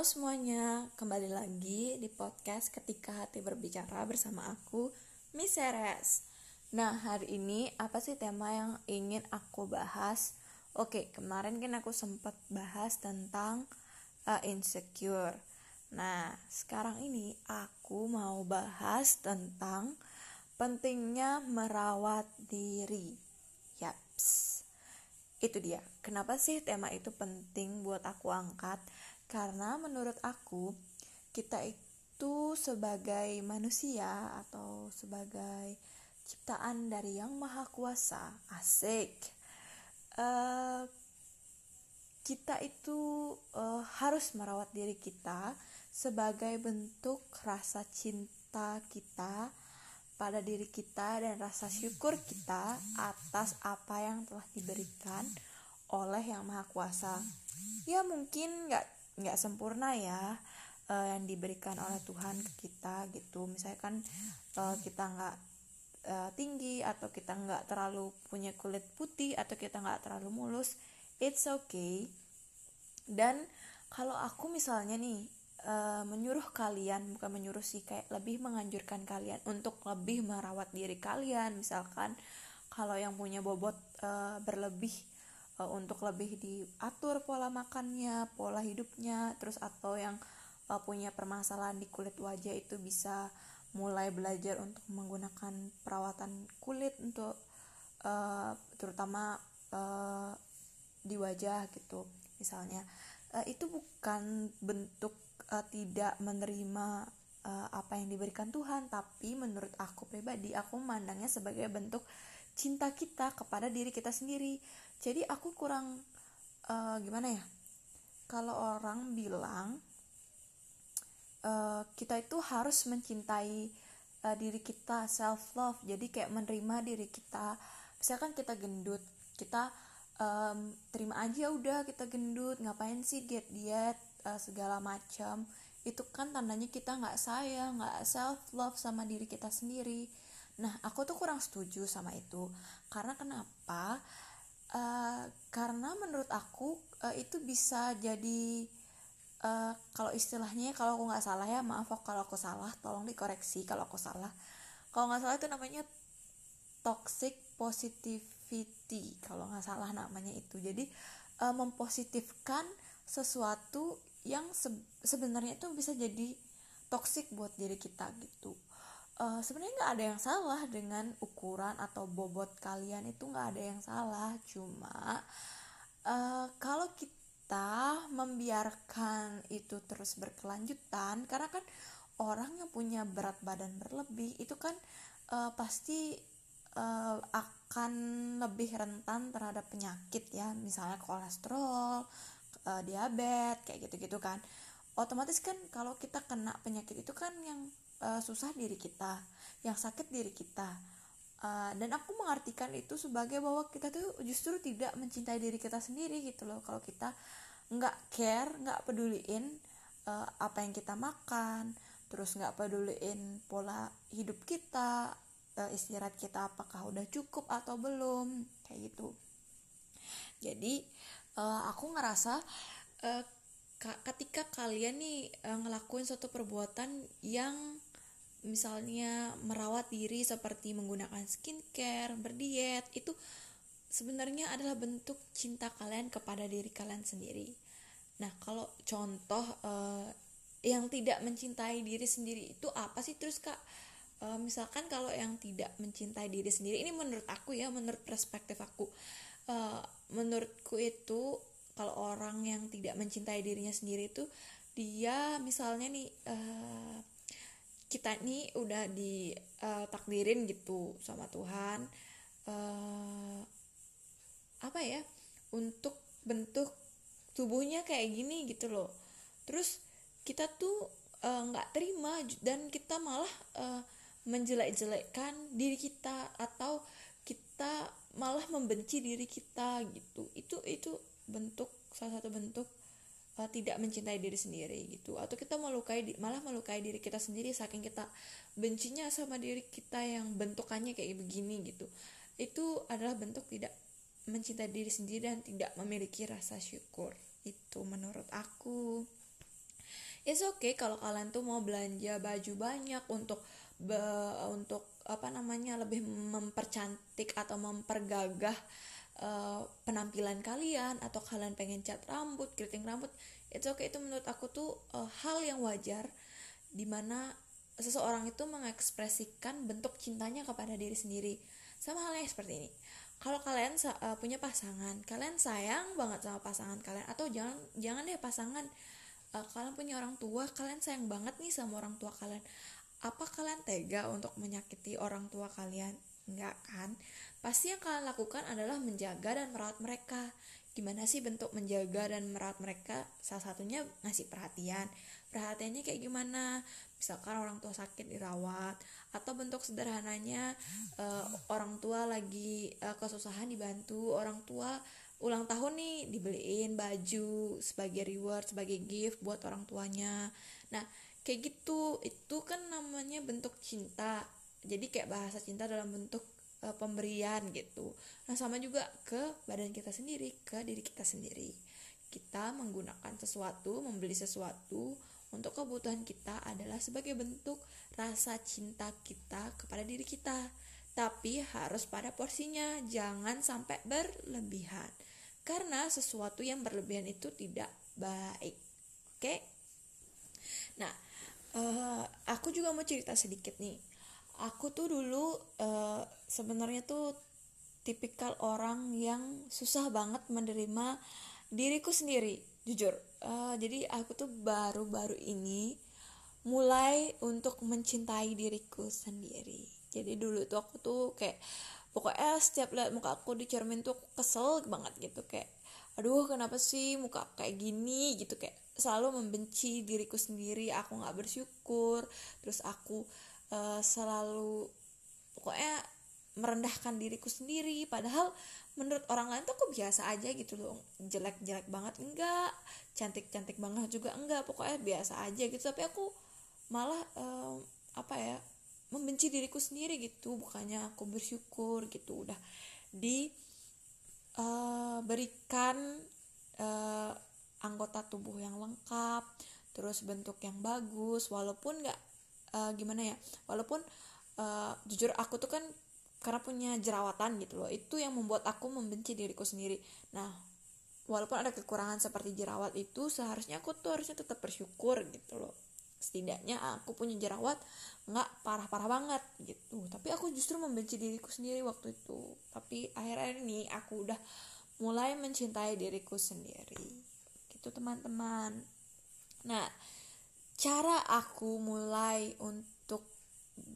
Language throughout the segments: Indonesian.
Halo semuanya, kembali lagi di podcast Ketika Hati Berbicara bersama aku, Miss Seres. Nah, hari ini apa sih tema yang ingin aku bahas? Oke, kemarin kan aku sempat bahas tentang uh, insecure. Nah, sekarang ini aku mau bahas tentang pentingnya merawat diri. Yaps. Itu dia. Kenapa sih tema itu penting buat aku angkat? Karena menurut aku, kita itu sebagai manusia atau sebagai ciptaan dari Yang Maha Kuasa, asik. Uh, kita itu uh, harus merawat diri kita sebagai bentuk rasa cinta kita pada diri kita dan rasa syukur kita atas apa yang telah diberikan oleh Yang Maha Kuasa. Ya mungkin nggak nggak sempurna ya uh, yang diberikan oleh Tuhan ke kita gitu. Misalkan uh, kita nggak uh, tinggi atau kita nggak terlalu punya kulit putih atau kita nggak terlalu mulus it's okay. Dan kalau aku misalnya nih uh, menyuruh kalian bukan menyuruh sih kayak lebih menganjurkan kalian untuk lebih merawat diri kalian. Misalkan kalau yang punya bobot uh, berlebih uh, untuk lebih diatur pola makannya, pola hidupnya, terus atau yang uh, punya permasalahan di kulit wajah itu bisa mulai belajar untuk menggunakan perawatan kulit untuk uh, terutama uh, di wajah gitu misalnya. Uh, itu bukan bentuk uh, tidak menerima uh, apa yang diberikan Tuhan tapi menurut aku pribadi aku memandangnya sebagai bentuk cinta kita kepada diri kita sendiri jadi aku kurang uh, gimana ya? Kalau orang bilang uh, kita itu harus mencintai uh, diri kita self love jadi kayak menerima diri kita. Misalkan kita gendut kita um, terima aja udah kita gendut. Ngapain sih diet diet uh, segala macam itu kan tandanya kita nggak sayang nggak self love sama diri kita sendiri. Nah aku tuh kurang setuju sama itu. Karena kenapa uh, karena menurut aku uh, itu bisa jadi uh, kalau istilahnya kalau aku nggak salah ya maaf kalau aku salah tolong dikoreksi kalau aku salah. Kalau nggak salah itu namanya toxic positivity kalau nggak salah namanya itu. Jadi uh, mempositifkan sesuatu yang se sebenarnya itu bisa jadi toxic buat diri kita gitu uh, sebenarnya nggak ada yang salah dengan ukuran atau bobot kalian itu nggak ada yang salah. Cuma uh, kalau kita membiarkan itu terus berkelanjutan karena kan orang yang punya berat badan berlebih itu kan uh, pasti uh, akan lebih rentan terhadap penyakit ya. Misalnya kolesterol uh, diabetes kayak gitu-gitu kan. Otomatis kan kalau kita kena penyakit itu kan yang uh, susah diri kita yang sakit diri kita. Uh, dan aku mengartikan itu sebagai bahwa kita tuh justru tidak mencintai diri kita sendiri gitu loh. Kalau kita nggak care nggak peduliin uh, apa yang kita makan terus nggak peduliin pola hidup kita uh, istirahat kita apakah udah cukup atau belum kayak gitu. Jadi uh, aku ngerasa uh, ketika kalian nih uh, ngelakuin suatu perbuatan yang misalnya merawat diri seperti menggunakan skincare, berdiet, itu sebenarnya adalah bentuk cinta kalian kepada diri kalian sendiri. Nah, kalau contoh uh, yang tidak mencintai diri sendiri itu apa sih terus Kak? Uh, misalkan kalau yang tidak mencintai diri sendiri ini menurut aku ya, menurut perspektif aku. Uh, menurutku itu kalau orang yang tidak mencintai dirinya sendiri itu dia misalnya nih uh, kita nih udah ditakdirin uh, gitu sama Tuhan uh, apa ya untuk bentuk tubuhnya kayak gini gitu loh. Terus kita tuh nggak uh, terima dan kita malah uh, menjelek-jelekkan diri kita atau kita malah membenci diri kita gitu. Itu itu bentuk salah satu bentuk uh, tidak mencintai diri sendiri gitu. Atau kita melukai malah melukai diri kita sendiri saking kita bencinya sama diri kita yang bentukannya kayak begini gitu. Itu adalah bentuk tidak mencintai diri sendiri dan tidak memiliki rasa syukur. Itu menurut aku. It's okay kalau kalian tuh mau belanja baju banyak untuk be, untuk apa namanya lebih mempercantik atau mempergagah uh, penampilan kalian atau kalian pengen cat rambut keriting rambut it's okay. Itu menurut aku tuh uh, hal yang wajar di mana seseorang itu mengekspresikan bentuk cintanya kepada diri sendiri. Sama halnya seperti ini. Kalau kalian uh, punya pasangan kalian sayang banget sama pasangan kalian atau jangan jangan deh pasangan uh, kalian punya orang tua kalian sayang banget nih sama orang tua kalian. Apa kalian tega untuk menyakiti orang tua kalian? Enggak kan pasti yang kalian lakukan adalah menjaga dan merawat mereka. Gimana sih bentuk menjaga dan merawat mereka? Salah satunya ngasih perhatian. Perhatiannya kayak gimana? Misalkan orang tua sakit dirawat atau bentuk sederhananya uh, orang tua lagi uh, kesusahan dibantu orang tua ulang tahun nih dibeliin baju sebagai reward sebagai gift buat orang tuanya. Nah kayak gitu. Itu kan namanya bentuk cinta. Jadi kayak bahasa cinta dalam bentuk uh, pemberian gitu nah sama juga ke badan kita sendiri ke diri kita sendiri kita menggunakan sesuatu membeli sesuatu untuk kebutuhan kita adalah sebagai bentuk rasa cinta kita kepada diri kita. Tapi harus pada porsinya, jangan sampai berlebihan. Karena sesuatu yang berlebihan itu tidak baik. Oke? Nah, uh, aku juga mau cerita sedikit nih. Aku tuh dulu uh, sebenarnya tuh tipikal orang yang susah banget menerima diriku sendiri jujur. Uh, jadi aku tuh baru-baru ini mulai untuk mencintai diriku sendiri. Jadi dulu tuh aku tuh kayak pokoknya setiap lihat muka aku di cermin tuh aku kesel banget gitu. Kayak aduh kenapa sih muka kayak gini? Gitu kayak selalu membenci diriku sendiri. Aku nggak bersyukur. Terus aku uh, selalu pokoknya merendahkan diriku sendiri. Padahal menurut orang lain tuh aku biasa aja gitu loh. Jelek-jelek banget enggak cantik-cantik banget juga enggak. Pokoknya biasa aja gitu. Tapi aku malah um, apa ya membenci diriku sendiri gitu. Bukannya aku bersyukur gitu. Udah diberikan uh, uh, anggota tubuh yang lengkap terus bentuk yang bagus walaupun nggak uh, gimana ya walaupun uh, jujur aku tuh kan karena punya jerawatan gitu loh itu yang membuat aku membenci diriku sendiri. Nah walaupun ada kekurangan seperti jerawat itu seharusnya aku tuh harusnya tetap bersyukur gitu loh. Setidaknya aku punya jerawat nggak parah-parah banget gitu. Tapi aku justru membenci diriku sendiri waktu itu. Tapi akhir-akhir ini aku udah mulai mencintai diriku sendiri. Gitu teman-teman. Nah cara aku mulai untuk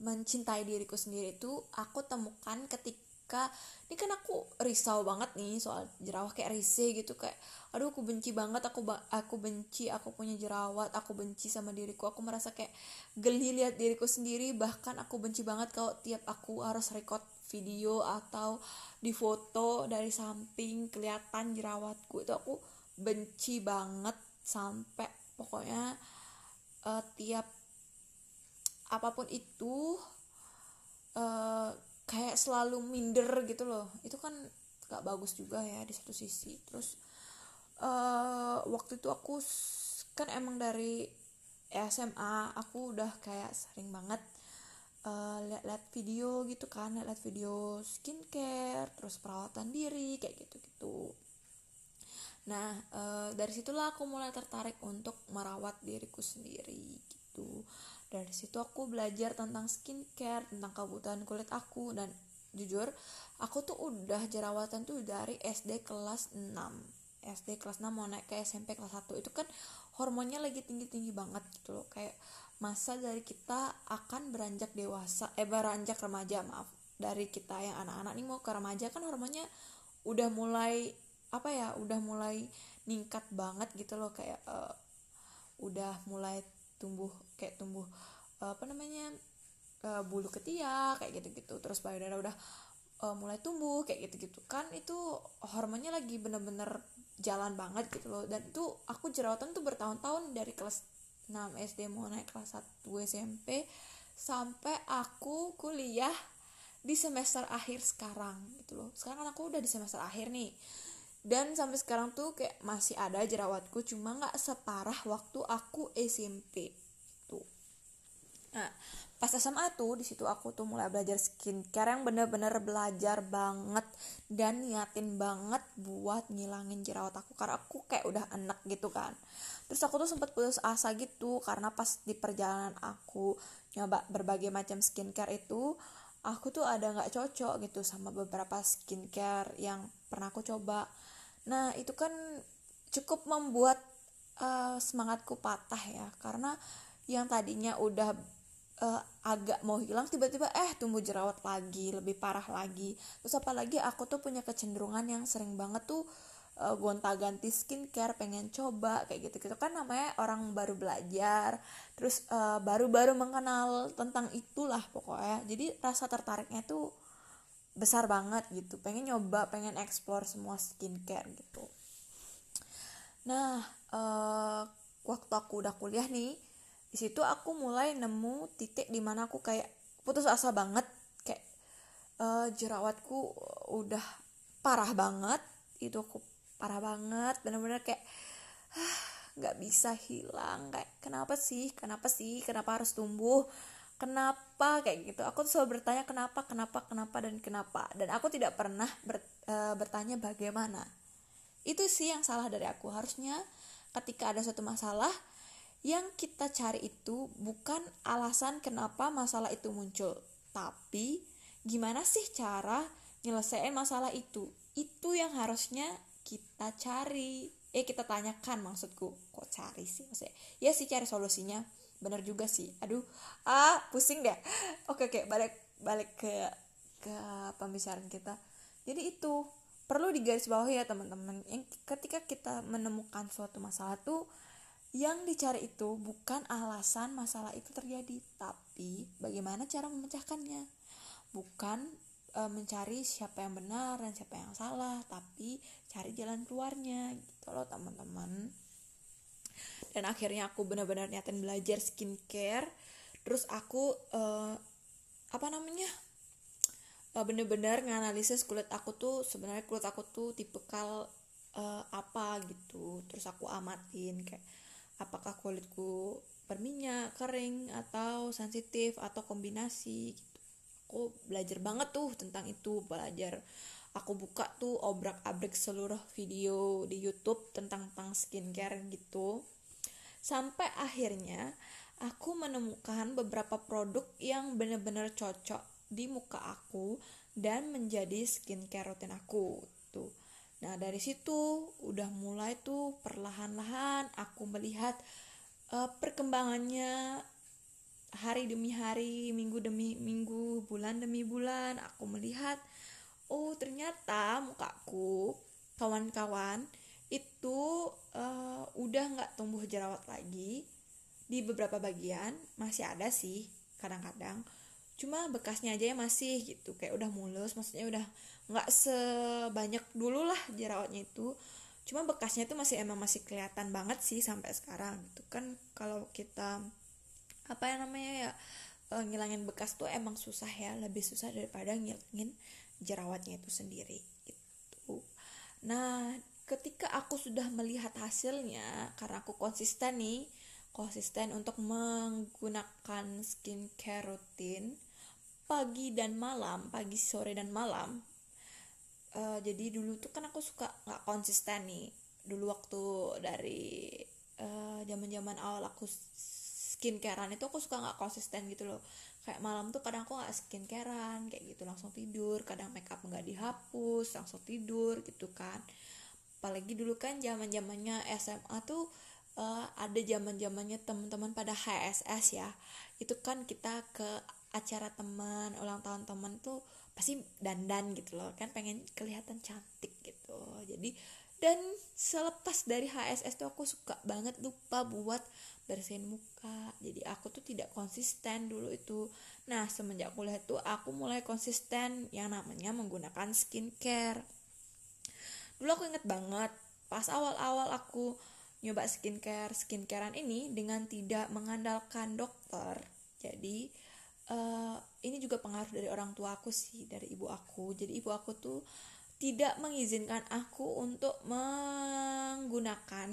mencintai diriku sendiri itu aku temukan ketika ini kan aku risau banget nih soal jerawat kayak risih gitu kayak aduh aku benci banget aku aku benci aku punya jerawat aku benci sama diriku. Aku merasa kayak geli lihat diriku sendiri bahkan aku benci banget kalau tiap aku harus record video atau di foto dari samping kelihatan jerawatku itu aku benci banget sampai pokoknya uh, tiap apa pun itu uh, kayak selalu minder gitu loh. Itu kan gak bagus juga ya di satu sisi. Terus uh, waktu itu aku kan emang dari SMA aku udah kayak sering banget uh, lihat-lihat video gitu kan lihat video skincare terus perawatan diri kayak gitu-gitu nah uh, dari situlah aku mulai tertarik untuk merawat diriku sendiri gitu. Dari situ aku belajar tentang skincare tentang kebutuhan kulit aku dan jujur aku tuh udah jerawatan tuh dari SD kelas 6 SD kelas 6 mau naik ke SMP kelas 1 itu kan hormonnya lagi tinggi-tinggi banget gitu loh. Kayak masa dari kita akan beranjak dewasa eh beranjak remaja maaf. Dari kita yang anak-anak nih mau ke remaja kan hormonnya udah mulai apa ya udah mulai ningkat banget gitu loh kayak uh, udah mulai tumbuh kayak tumbuh uh, apa namanya uh, bulu ketiak kayak gitu-gitu. Terus payudara udah uh, mulai tumbuh kayak gitu-gitu. Kan itu hormonnya lagi bener-bener jalan banget gitu loh. Dan itu aku jerawatan tuh bertahun-tahun dari kelas 6 SD mau naik kelas 1 SMP sampai aku kuliah di semester akhir sekarang gitu loh. Sekarang kan aku udah di semester akhir nih dan sampai sekarang tuh kayak masih ada jerawatku cuma nggak separah waktu aku SMP tuh nah pas SMA tuh di situ aku tuh mulai belajar skincare yang bener-bener belajar banget dan niatin banget buat ngilangin jerawat aku karena aku kayak udah enak gitu kan. Terus aku tuh sempet putus asa gitu karena pas di perjalanan aku nyoba berbagai macam skincare itu aku tuh ada nggak cocok gitu sama beberapa skincare yang pernah aku coba nah itu kan cukup membuat uh, semangatku patah ya karena yang tadinya udah uh, agak mau hilang tiba-tiba eh tumbuh jerawat lagi lebih parah lagi. Terus apalagi aku tuh punya kecenderungan yang sering banget tuh uh, gonta-ganti skincare pengen coba kayak gitu gitu kan namanya orang baru belajar terus baru baru-baru mengenal tentang itulah pokoknya. Jadi rasa tertariknya tuh besar banget gitu. Pengen nyoba pengen explore semua skincare gitu. Nah uh, waktu aku udah kuliah nih di situ aku mulai nemu titik di mana aku kayak putus asa banget. Kayak uh, jerawatku udah parah banget itu aku parah banget bener-bener kayak nggak bisa hilang. Kayak kenapa sih? Kenapa sih? Kenapa harus tumbuh kenapa kayak gitu aku tuh selalu bertanya kenapa kenapa kenapa dan kenapa dan aku tidak pernah ber, uh, bertanya bagaimana itu sih yang salah dari aku harusnya ketika ada suatu masalah yang kita cari itu bukan alasan kenapa masalah itu muncul, tapi gimana sih cara nyelesain masalah itu. Itu yang harusnya kita cari. Eh kita tanyakan maksudku. Kok cari sih maksudnya? Ya sih cari solusinya. Bener juga sih. Aduh, ah pusing deh. Oke oke, balik balik ke ke pembicaraan kita. Jadi itu perlu digarisbawahi ya teman-teman. Yang ketika kita menemukan suatu masalah tuh yang dicari itu bukan alasan masalah itu terjadi, tapi bagaimana cara memecahkannya. Bukan e, mencari siapa yang benar dan siapa yang salah, tapi cari jalan keluarnya gitu loh teman-teman. Dan akhirnya aku benar-benar niatin belajar skincare. Terus aku e, apa namanya? E, bener-bener nganalisis kulit aku tuh sebenarnya kulit aku tuh tipikal uh, apa gitu terus aku amatin kayak apakah kulitku berminyak, kering atau sensitif atau kombinasi gitu. Aku belajar banget tuh tentang itu, belajar aku buka tuh obrak-abrik seluruh video di YouTube tentang tentang skincare gitu. Sampai akhirnya aku menemukan beberapa produk yang benar-benar cocok di muka aku dan menjadi skincare rutin aku tuh Nah, dari situ udah mulai tuh perlahan-lahan aku melihat uh, perkembangannya hari demi hari, minggu demi minggu, bulan demi bulan. Aku melihat oh ternyata mukaku kawan-kawan itu uh, udah nggak tumbuh jerawat lagi. Di beberapa bagian masih ada sih kadang-kadang. Cuma bekasnya aja ya masih gitu kayak udah mulus maksudnya udah nggak sebanyak dulu lah jerawatnya itu. Cuma bekasnya itu masih emang masih kelihatan banget sih sampai sekarang gitu. Kan kalau kita apa yang namanya ya e, ngilangin bekas tuh emang susah ya lebih susah daripada ngilangin jerawatnya itu sendiri gitu. Nah ketika aku sudah melihat hasilnya karena aku konsisten nih konsisten untuk menggunakan skincare rutin pagi dan malam pagi sore dan malam uh, jadi dulu tuh kan aku suka nggak konsisten nih. Dulu waktu dari zaman uh, zaman awal aku skincarean itu aku suka nggak konsisten gitu loh kayak malam tuh kadang aku nggak skincarean kayak gitu langsung tidur. Kadang makeup nggak dihapus langsung tidur gitu kan. Apalagi dulu kan zaman zamannya SMA tuh uh, ada zaman zamannya teman-teman pada HSS ya. Itu kan kita ke acara teman ulang tahun teman tuh pasti dandan gitu loh. Kan pengen kelihatan cantik gitu. Jadi dan selepas dari HSS tuh aku suka banget lupa buat bersihin muka. Jadi aku tuh tidak konsisten dulu itu. Nah semenjak kuliah tuh aku mulai konsisten yang namanya menggunakan skincare. Dulu aku inget banget pas awal-awal aku nyoba skincare skincarean ini dengan tidak mengandalkan dokter. Jadi uh, ini juga pengaruh dari orang tua aku sih dari ibu aku. Jadi ibu aku tuh tidak mengizinkan aku untuk menggunakan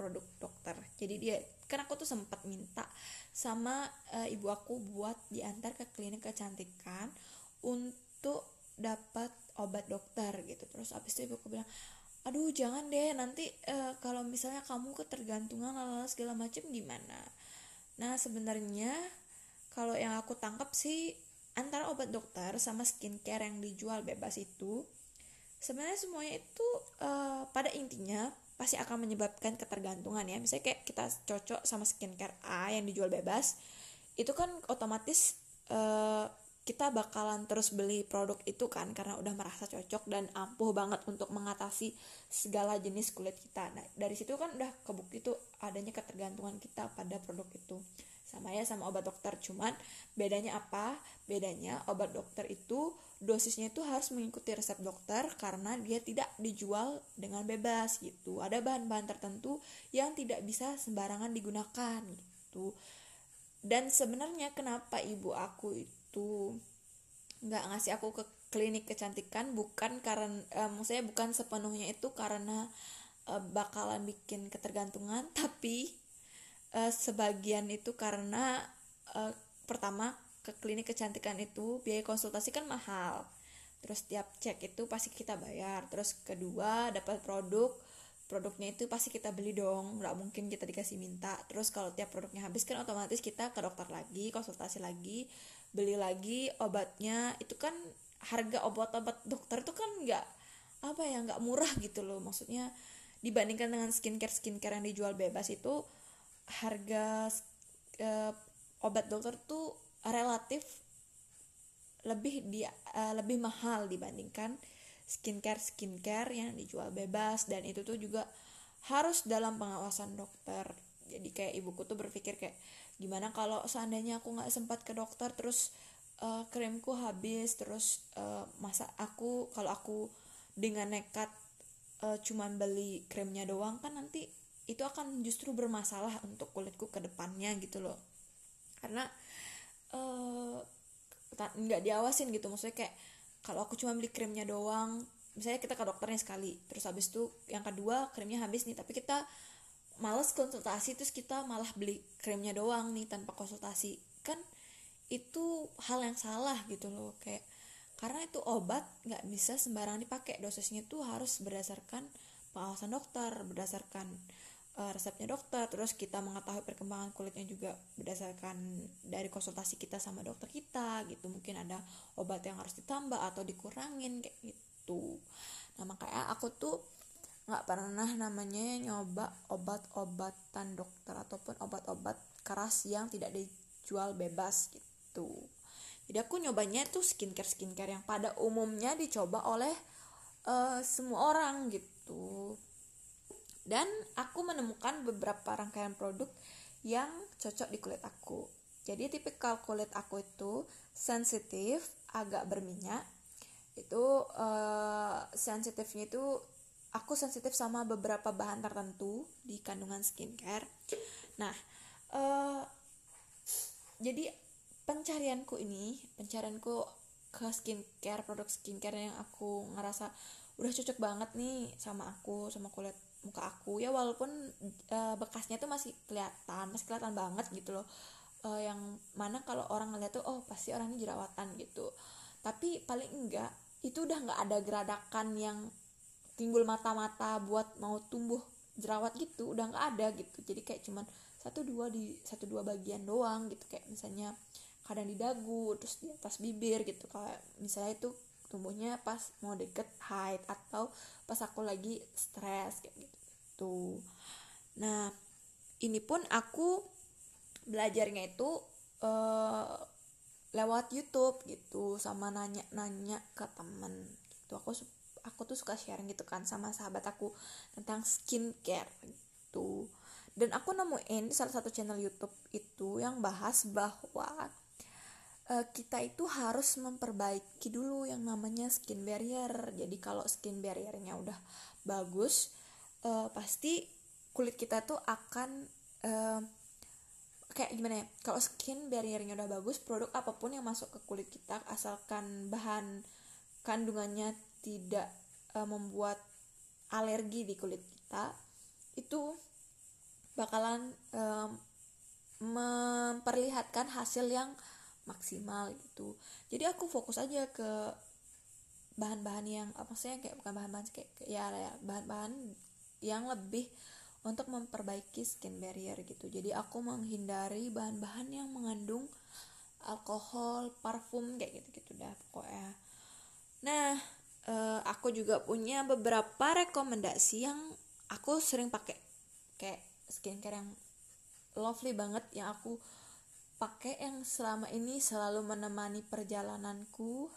produk-produk dokter. Jadi dia kan aku tuh sempat minta sama uh, ibu aku buat diantar ke klinik kecantikan untuk dapat obat dokter gitu. Terus abis itu ibu aku bilang aduh jangan deh nanti uh, kalau misalnya kamu ketergantungan lalala segala macam gimana? Nah sebenarnya kalau yang aku tangkap sih antara obat dokter sama skincare yang dijual bebas itu sebenarnya semuanya itu uh, pada intinya pasti akan menyebabkan ketergantungan ya misalnya kayak kita cocok sama skincare A yang dijual bebas itu kan otomatis uh, kita bakalan terus beli produk itu kan karena udah merasa cocok dan ampuh banget untuk mengatasi segala jenis kulit kita. Nah, dari situ kan udah kebukti tuh adanya ketergantungan kita pada produk itu. Sama ya sama obat dokter, cuman bedanya apa? Bedanya obat dokter itu dosisnya itu harus mengikuti resep dokter karena dia tidak dijual dengan bebas gitu. Ada bahan-bahan tertentu yang tidak bisa sembarangan digunakan gitu. Dan sebenarnya kenapa ibu aku itu nggak ngasih aku ke klinik kecantikan bukan karena uh, maksudnya bukan sepenuhnya itu karena uh, bakalan bikin ketergantungan tapi uh, sebagian itu karena uh, pertama ke klinik kecantikan itu biaya konsultasi kan mahal. Terus tiap cek itu pasti kita bayar. Terus kedua dapat produk produknya itu pasti kita beli dong. Nggak mungkin kita dikasih minta. Terus kalau tiap produknya habis kan otomatis kita ke dokter lagi konsultasi lagi beli lagi obatnya. Itu kan harga obat-obat dokter itu kan nggak apa ya nggak murah gitu loh. Maksudnya dibandingkan dengan skincare skincare yang dijual bebas itu harga uh, obat dokter tuh relatif lebih di uh, lebih mahal dibandingkan skincare skincare yang dijual bebas. Dan itu tuh juga harus dalam pengawasan dokter. Jadi kayak ibuku tuh berpikir kayak gimana kalau seandainya aku nggak sempat ke dokter terus uh, krimku habis terus uh, masa aku kalau aku dengan nekat uh, cuman beli krimnya doang kan nanti itu akan justru bermasalah untuk kulitku ke depannya gitu loh. Karena nggak uh, diawasin gitu. Maksudnya kayak kalau aku cuma beli krimnya doang misalnya kita ke dokternya sekali terus habis itu yang kedua krimnya habis nih tapi kita males konsultasi terus kita malah beli krimnya doang nih tanpa konsultasi. Kan itu hal yang salah gitu loh kayak karena itu obat nggak bisa sembarangan dipakai. Dosisnya tuh harus berdasarkan pengawasan dokter berdasarkan uh, resepnya dokter terus kita mengetahui perkembangan kulitnya juga berdasarkan dari konsultasi kita sama dokter kita gitu. Mungkin ada obat yang harus ditambah atau dikurangin kayak gitu. Nah makanya aku tuh nggak pernah namanya nyoba obat-obatan dokter ataupun obat-obat keras yang tidak dijual bebas gitu. Jadi aku nyobanya tuh skincare skincare yang pada umumnya dicoba oleh uh, semua orang gitu dan aku menemukan beberapa rangkaian produk yang cocok di kulit aku jadi tipikal kulit aku itu sensitif agak berminyak itu uh, sensitifnya itu aku sensitif sama beberapa bahan tertentu di kandungan skincare. Nah, uh, jadi pencarianku ini, pencarianku ke skincare, produk skincare yang aku ngerasa udah cocok banget nih sama aku, sama kulit muka aku. Ya walaupun uh, bekasnya tuh masih kelihatan, masih kelihatan banget gitu loh. Uh, yang mana kalau orang ngeliat tuh oh pasti orang ini jerawatan gitu. Tapi paling enggak itu udah nggak ada geradakan yang timbul mata-mata buat mau tumbuh jerawat gitu. Udah nggak ada gitu. Jadi kayak cuman satu dua di satu dua bagian doang gitu. Kayak misalnya kadang di dagu terus di atas bibir gitu. Kayak misalnya itu tumbuhnya pas mau deket haid atau pas aku lagi stres kayak gitu. Gitu nah ini pun aku belajarnya itu uh, lewat YouTube gitu sama nanya-nanya ke temen gitu. Aku aku tuh suka sharing gitu kan sama sahabat aku tentang skincare gitu. Dan aku nemuin di salah satu channel YouTube itu yang bahas bahwa uh, kita itu harus memperbaiki dulu yang namanya skin barrier. Jadi kalau skin barriernya udah bagus uh, pasti kulit kita tuh akan uh, kayak gimana ya kalau skin barriernya udah bagus produk apa pun yang masuk ke kulit kita asalkan bahan kandungannya tidak uh, membuat alergi di kulit kita itu bakalan um, memperlihatkan hasil yang maksimal gitu. Jadi aku fokus aja ke bahan-bahan yang apa sih kayak bukan bahan-bahan kayak ya, ya bahan-bahan yang lebih untuk memperbaiki skin barrier gitu. Jadi aku menghindari bahan-bahan yang mengandung alkohol parfum kayak gitu-gitu dah pokoknya. Nah uh, aku juga punya beberapa rekomendasi yang aku sering pakai. Kayak skincare yang lovely banget yang aku pakai yang selama ini selalu menemani perjalananku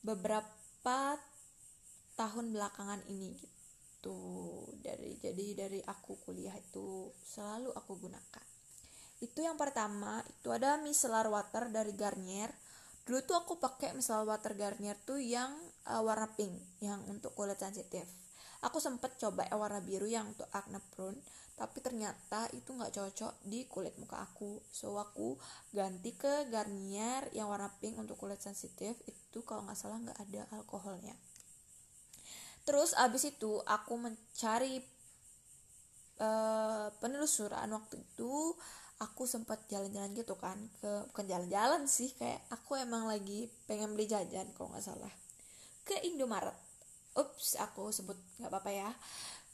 beberapa tahun belakangan ini gitu. Dari jadi dari aku kuliah itu selalu aku gunakan. Itu yang pertama itu ada micellar water dari Garnier. Dulu tuh aku pakai micellar water Garnier tuh yang uh, warna pink yang untuk kulit sensitif. Aku sempet coba warna biru yang untuk acne prone tapi ternyata itu nggak cocok di kulit muka aku. So aku ganti ke Garnier yang warna pink untuk kulit sensitif. Itu kalau nggak salah nggak ada alkoholnya. Terus abis itu aku mencari uh, penelusuran. Waktu itu aku sempat jalan-jalan gitu kan. Ke bukan jalan-jalan sih kayak aku emang lagi pengen beli jajan kalau nggak salah. Ke Indomaret. Ups aku sebut nggak apa-apa ya.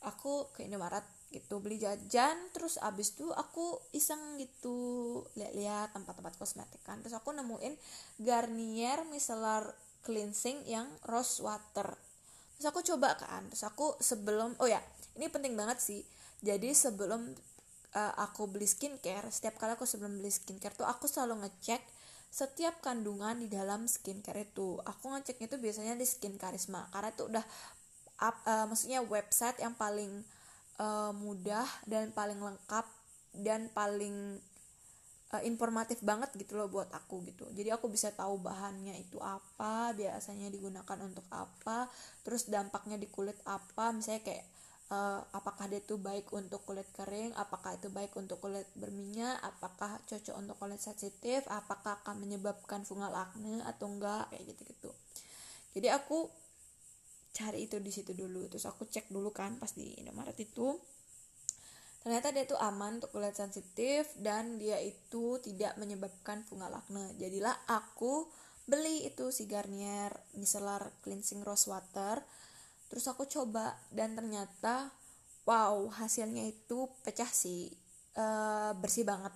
Aku ke Indomaret gitu beli jajan terus abis itu aku iseng gitu lihat-lihat tempat-tempat kosmetik kan. Terus aku nemuin Garnier micellar cleansing yang rose water. Terus aku coba kan terus aku sebelum oh ya ini penting banget sih. Jadi sebelum uh, aku beli skincare setiap kali aku sebelum beli skincare tuh aku selalu ngecek setiap kandungan di dalam skincare itu. Aku ngecek itu biasanya di Skin Karisma karena itu udah up, uh, maksudnya website yang paling uh, mudah dan paling lengkap dan paling uh, informatif banget gitu loh buat aku gitu. Jadi aku bisa tahu bahannya itu apa biasanya digunakan untuk apa terus dampaknya di kulit apa. Misalnya kayak uh, apakah dia itu baik untuk kulit kering apakah itu baik untuk kulit berminyak apakah cocok untuk kulit sensitif apakah akan menyebabkan fungal acne atau enggak kayak gitu gitu jadi aku cari itu di situ dulu. Terus aku cek dulu kan pas di Indomaret itu. Ternyata dia itu aman untuk kulit sensitif dan dia itu tidak menyebabkan fungal acne jadilah aku beli itu si Garnier micellar cleansing rose water. Terus aku coba dan ternyata wow hasilnya itu pecah sih. E, bersih banget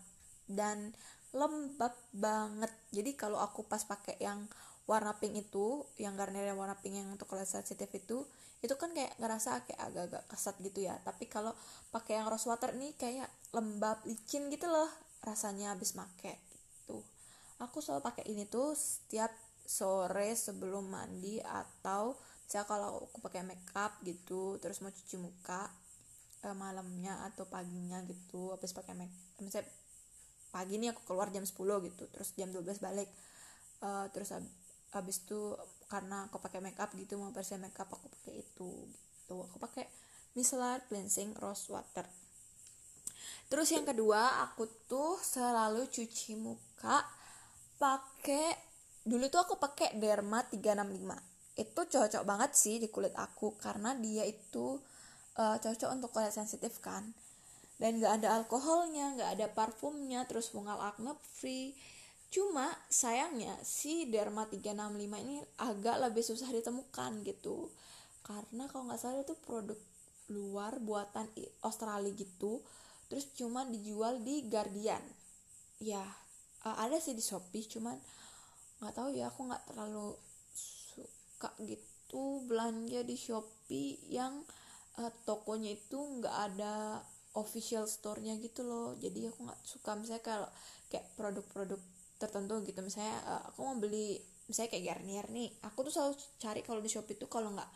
dan lembab banget. Jadi kalau aku pas pakai yang warna pink itu yang Garnier yang warna pink yang untuk kulit sensitif itu itu kan kayak ngerasa kayak agak-agak kesat gitu ya. Tapi kalau pakai yang rose water ini kayak lembab licin gitu loh rasanya habis make gitu. Aku selalu pakai ini tuh setiap sore sebelum mandi atau misalnya kalau aku pakai makeup gitu terus mau cuci muka eh, malamnya atau paginya gitu habis pakai make misalnya pagi ini aku keluar jam 10 gitu terus jam 12 balik uh, terus habis itu karena aku pakai makeup gitu mau bersih makeup aku pakai itu gitu. Aku pakai micellar cleansing rose water. Terus yang kedua aku tuh selalu cuci muka pakai dulu tuh aku pakai derma 365 itu cocok banget sih di kulit aku karena dia itu uh, cocok untuk kulit sensitif kan. Dan gak ada alkoholnya gak ada parfumnya terus fungal acne free cuma sayangnya si Derma 365 ini agak lebih susah ditemukan gitu. Karena kalau nggak salah itu produk luar buatan Australia gitu. Terus cuma dijual di Guardian. Ya ada sih di Shopee cuman nggak tahu ya aku nggak terlalu suka gitu belanja di Shopee yang uh, tokonya itu nggak ada official store-nya gitu loh. Jadi aku nggak suka misalnya kalau kayak produk-produk tertentu gitu. Misalnya uh, aku mau beli misalnya kayak Garnier nih aku tuh selalu cari kalau di Shopee tuh kalau nggak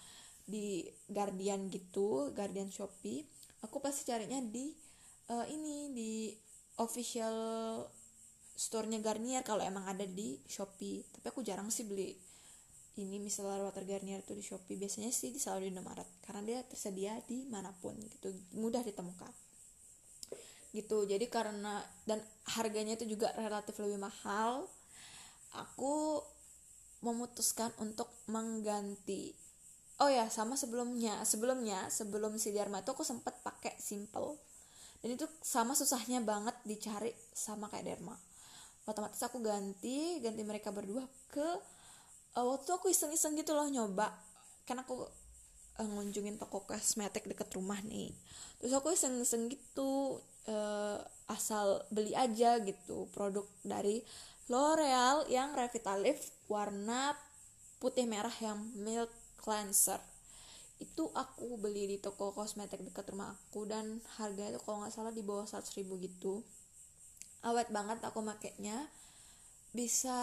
di Guardian gitu Guardian Shopee aku pasti carinya di uh, ini di official store-nya Garnier kalau emang ada di Shopee. Tapi aku jarang sih beli ini misalnya water Garnier tuh di Shopee. Biasanya sih selalu di Indomaret karena dia tersedia di mana pun gitu. Mudah ditemukan gitu. Jadi karena dan harganya itu juga relatif lebih mahal aku memutuskan untuk mengganti. Oh ya sama sebelumnya. Sebelumnya sebelum si Dharma itu aku sempet pakai simple. Dan itu sama susahnya banget dicari sama kayak Dharma. Otomatis aku ganti ganti mereka berdua ke uh, waktu aku iseng-iseng gitu loh nyoba. Karena aku uh, ngunjungin toko kosmetik deket rumah nih. Terus aku iseng-iseng gitu uh, asal beli aja gitu produk dari L'Oreal yang Revitalift warna putih merah yang milk cleanser. Itu aku beli di toko kosmetik dekat rumah aku dan harganya itu kalau nggak salah di bawah 100 ribu gitu. Awet banget aku makainya. Bisa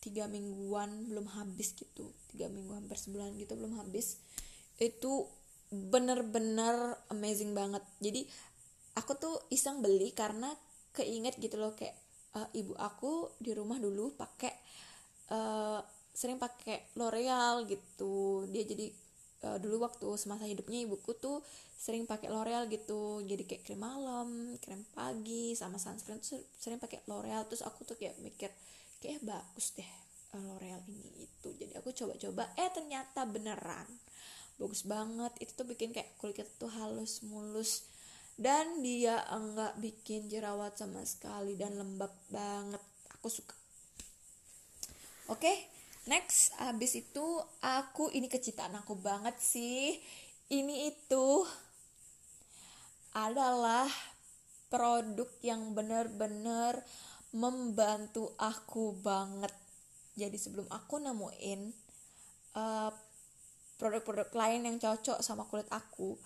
tiga mingguan belum habis gitu. Tiga minggu hampir sebulan gitu belum habis. Itu bener-bener amazing banget. Jadi aku tuh iseng beli karena keinget gitu loh kayak uh, ibu aku di rumah dulu pakai uh, sering pakai L'Oreal gitu. Dia jadi uh, dulu waktu semasa hidupnya ibuku tuh sering pakai L'Oreal gitu. Jadi kayak krim malam krim pagi sama sunscreen tuh sering pakai L'Oreal. Terus aku tuh kayak mikir kayak bagus deh uh, L'Oreal ini itu jadi aku coba-coba eh ternyata beneran. Bagus banget. Itu tuh bikin kayak kulit tuh halus mulus dan dia enggak bikin jerawat sama sekali dan lembab banget. Aku suka. Oke okay? next. Abis itu aku ini kecintaan aku banget sih. Ini itu adalah produk yang bener-bener membantu aku banget. Jadi sebelum aku nemuin eh, produk-produk lain yang cocok sama kulit aku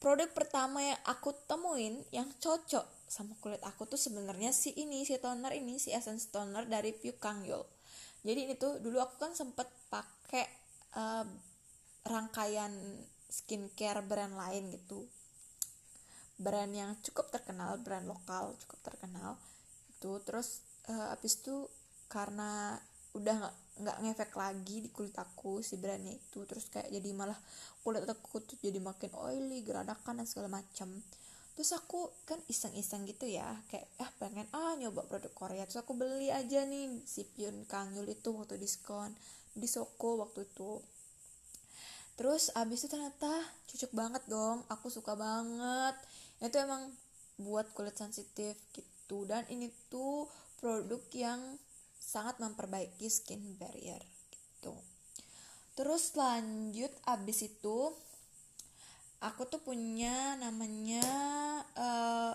produk pertama yang aku temuin yang cocok sama kulit aku tuh sebenarnya si ini si toner ini si essence toner dari Pure Kangyul jadi ini tuh dulu aku kan sempet pakai uh, rangkaian skincare brand lain gitu. Brand yang cukup terkenal brand lokal cukup terkenal. Itu terus uh, abis itu karena udah nggak nggak ngefek lagi di kulit aku si brandnya itu. Terus kayak jadi malah kulit aku tuh jadi makin oily geradakan dan segala macam terus aku kan iseng-iseng gitu ya kayak ah pengen ah nyoba produk Korea. Terus aku beli aja nih si Pyun Kangyul itu waktu diskon di Soko waktu itu. Terus abis itu ternyata cocok banget dong aku suka banget. Itu emang buat kulit sensitif gitu. Dan ini tuh produk yang sangat memperbaiki skin barrier gitu. Terus lanjut abis itu aku tuh punya namanya uh,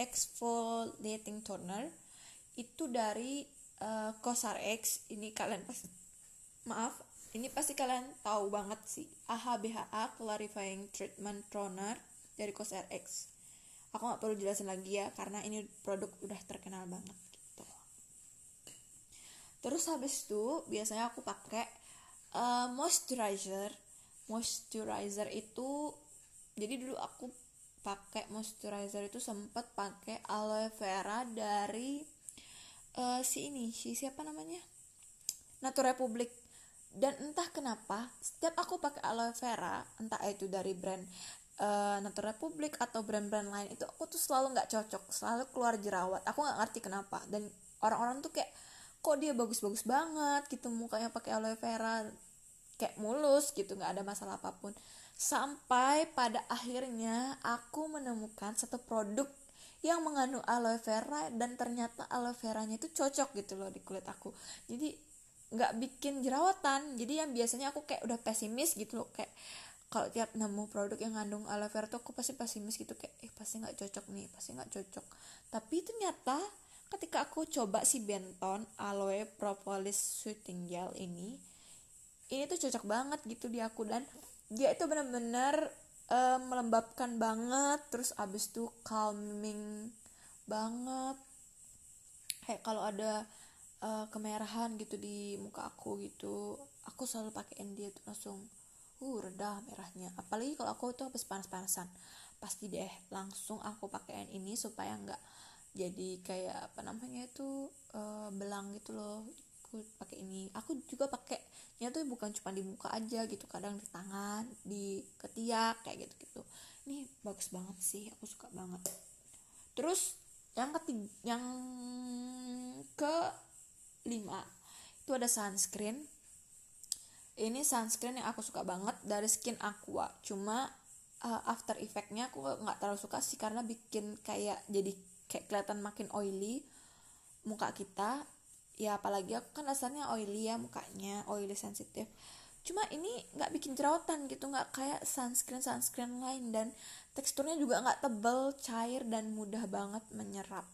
exfoliating toner. Itu dari uh, Cosar X. Ini kalian pasti maaf ini pasti kalian tahu banget sih. AHBHA Clarifying Treatment Toner dari Cosar X. Aku nggak perlu jelasin lagi ya karena ini produk udah terkenal banget terus habis itu biasanya aku pakai uh, moisturizer. Moisturizer itu jadi dulu aku pakai moisturizer itu sempat pakai aloe vera dari uh, si ini si siapa namanya? Nature Republic dan entah kenapa setiap aku pakai aloe vera entah itu dari brand uh, Nature Republic atau brand-brand lain itu aku tuh selalu nggak cocok selalu keluar jerawat. Aku nggak ngerti kenapa. Dan orang-orang tuh kayak kok dia bagus-bagus banget gitu mukanya pakai aloe vera kayak mulus gitu nggak ada masalah apa pun. Sampai pada akhirnya aku menemukan satu produk yang mengandung aloe vera dan ternyata aloe veranya itu cocok gitu loh di kulit aku. Jadi nggak bikin jerawatan. Jadi yang biasanya aku kayak udah pesimis gitu loh kayak kalau tiap nemu produk yang mengandung aloe vera tuh aku pasti pesimis gitu kayak eh pasti nggak cocok nih pasti nggak cocok. Tapi ternyata ketika aku coba si Benton aloe propolis soothing gel ini ini tuh cocok banget gitu di aku dan dia itu benar-benar uh, melembabkan banget terus abis itu calming banget. Kayak kalau ada uh, kemerahan gitu di muka aku gitu aku selalu pakein dia tuh langsung uh reda merahnya. Apalagi kalau aku tuh habis panas-panasan. Pasti deh langsung aku pakein ini supaya nggak jadi kayak apa namanya itu uh, belang gitu loh. Aku pakai ini. Aku juga pakai nya tuh bukan cuma di muka aja gitu kadang di tangan di ketiak kayak gitu gitu ini bagus banget sih aku suka banget. Terus yang ketiga yang ke lima itu ada sunscreen. Ini sunscreen yang aku suka banget dari Skin Aqua. Cuma uh, after effectnya aku nggak terlalu suka sih karena bikin kayak jadi kayak kelihatan makin oily muka kita. Ya apalagi aku kan dasarnya oily ya mukanya oily sensitif. Cuma ini nggak bikin jerawatan gitu nggak kayak sunscreen sunscreen lain. Dan teksturnya juga nggak tebel cair dan mudah banget menyerap.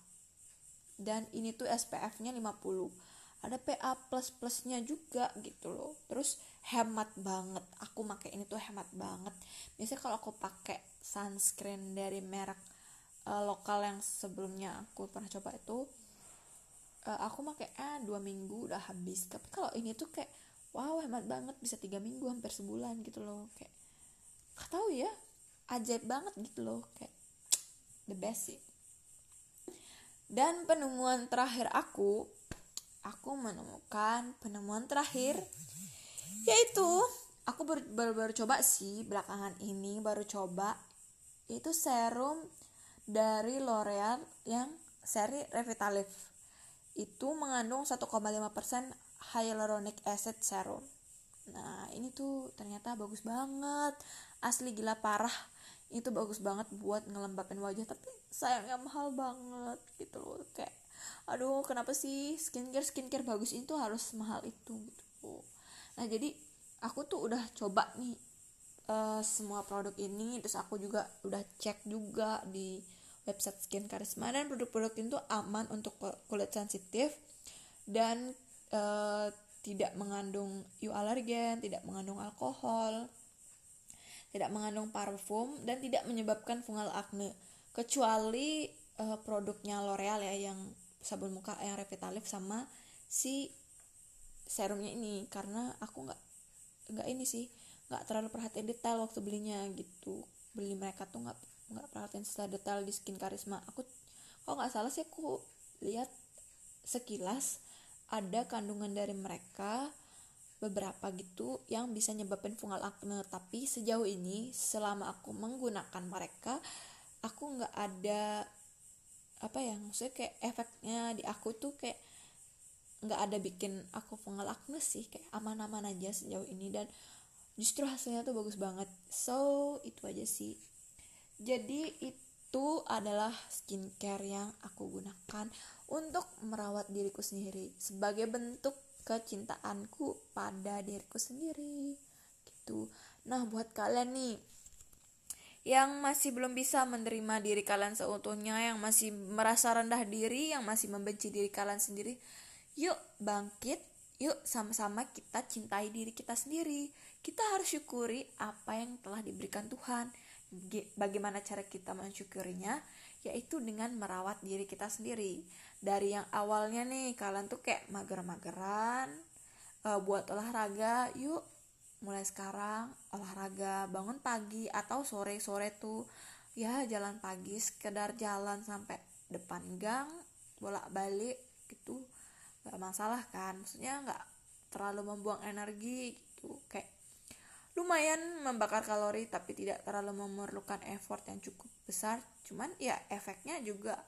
Dan ini tuh SPF-nya 50 ada PA plus plusnya juga gitu loh. Terus hemat banget. Aku pakai ini tuh hemat banget. Biasanya kalau aku pakai sunscreen dari merek uh, lokal yang sebelumnya aku pernah coba itu uh, aku pakai ah dua minggu udah habis. Tapi kalau ini tuh kayak wow hemat banget bisa tiga minggu hampir sebulan gitu loh. Kayak gak tahu ya ajaib banget gitu loh. Kayak the best sih. Dan penemuan terakhir aku aku menemukan penemuan terakhir yaitu aku baru, baru baru coba sih belakangan ini baru coba itu serum dari L'Oreal yang seri Revitalife itu mengandung 1,5% hyaluronic acid serum. Nah ini tuh ternyata bagus banget. Asli gila parah. Itu bagus banget buat ngelembapin wajah tapi sayangnya mahal banget gitu loh. Kayak aduh kenapa sih skincare skincare bagus itu harus mahal itu? Gitu. Nah jadi aku tuh udah coba nih uh, semua produk ini terus aku juga udah cek juga di website Skin Karisma dan produk-produk itu aman untuk kulit sensitif dan uh, tidak mengandung U alergen, tidak mengandung alkohol, tidak mengandung parfum dan tidak menyebabkan fungal akne. Kecuali uh, produknya L'Oreal ya yang sabun muka yang Revitalife sama si serumnya ini. Karena aku nggak nggak ini sih nggak terlalu perhatian detail waktu belinya gitu. Beli mereka tuh nggak nggak perhatian setelah detail di skin karisma. Aku kok nggak salah sih aku lihat sekilas ada kandungan dari mereka beberapa gitu yang bisa nyebabin fungal akne. Tapi sejauh ini selama aku menggunakan mereka aku nggak ada apa ya maksudnya kayak efeknya di aku tuh kayak nggak ada bikin aku fungal acne sih. Kayak aman-aman aja sejauh ini dan justru hasilnya tuh bagus banget. So itu aja sih jadi itu adalah skincare yang aku gunakan untuk merawat diriku sendiri sebagai bentuk kecintaanku pada diriku sendiri gitu nah buat kalian nih yang masih belum bisa menerima diri kalian seutuhnya, yang masih merasa rendah diri, yang masih membenci diri kalian sendiri, yuk bangkit, yuk sama-sama kita cintai diri kita sendiri. Kita harus syukuri apa yang telah diberikan Tuhan. Bagaimana cara kita mensyukurinya? Yaitu dengan merawat diri kita sendiri. Dari yang awalnya nih, kalian tuh kayak mager-mageran, uh, buat olahraga, yuk mulai sekarang olahraga bangun pagi atau sore-sore tuh ya jalan pagi sekedar jalan sampai depan gang bolak-balik gitu nggak masalah kan maksudnya nggak terlalu membuang energi gitu kayak lumayan membakar kalori tapi tidak terlalu memerlukan effort yang cukup besar. Cuman ya efeknya juga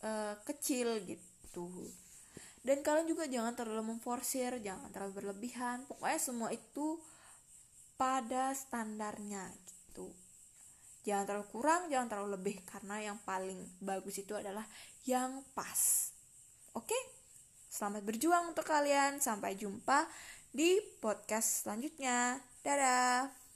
uh, kecil gitu. Dan kalian juga jangan terlalu memforsir jangan terlalu berlebihan. Pokoknya semua itu pada standarnya gitu. Jangan terlalu kurang jangan terlalu lebih karena yang paling bagus itu adalah yang pas. Oke? Selamat berjuang untuk kalian. Sampai jumpa di podcast selanjutnya dadah